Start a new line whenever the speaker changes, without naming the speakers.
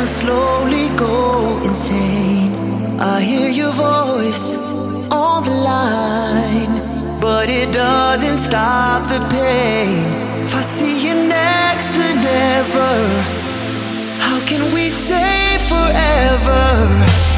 I slowly go insane. I hear your voice on the line, but it doesn't stop the pain. If I see you next to never, how can we say forever?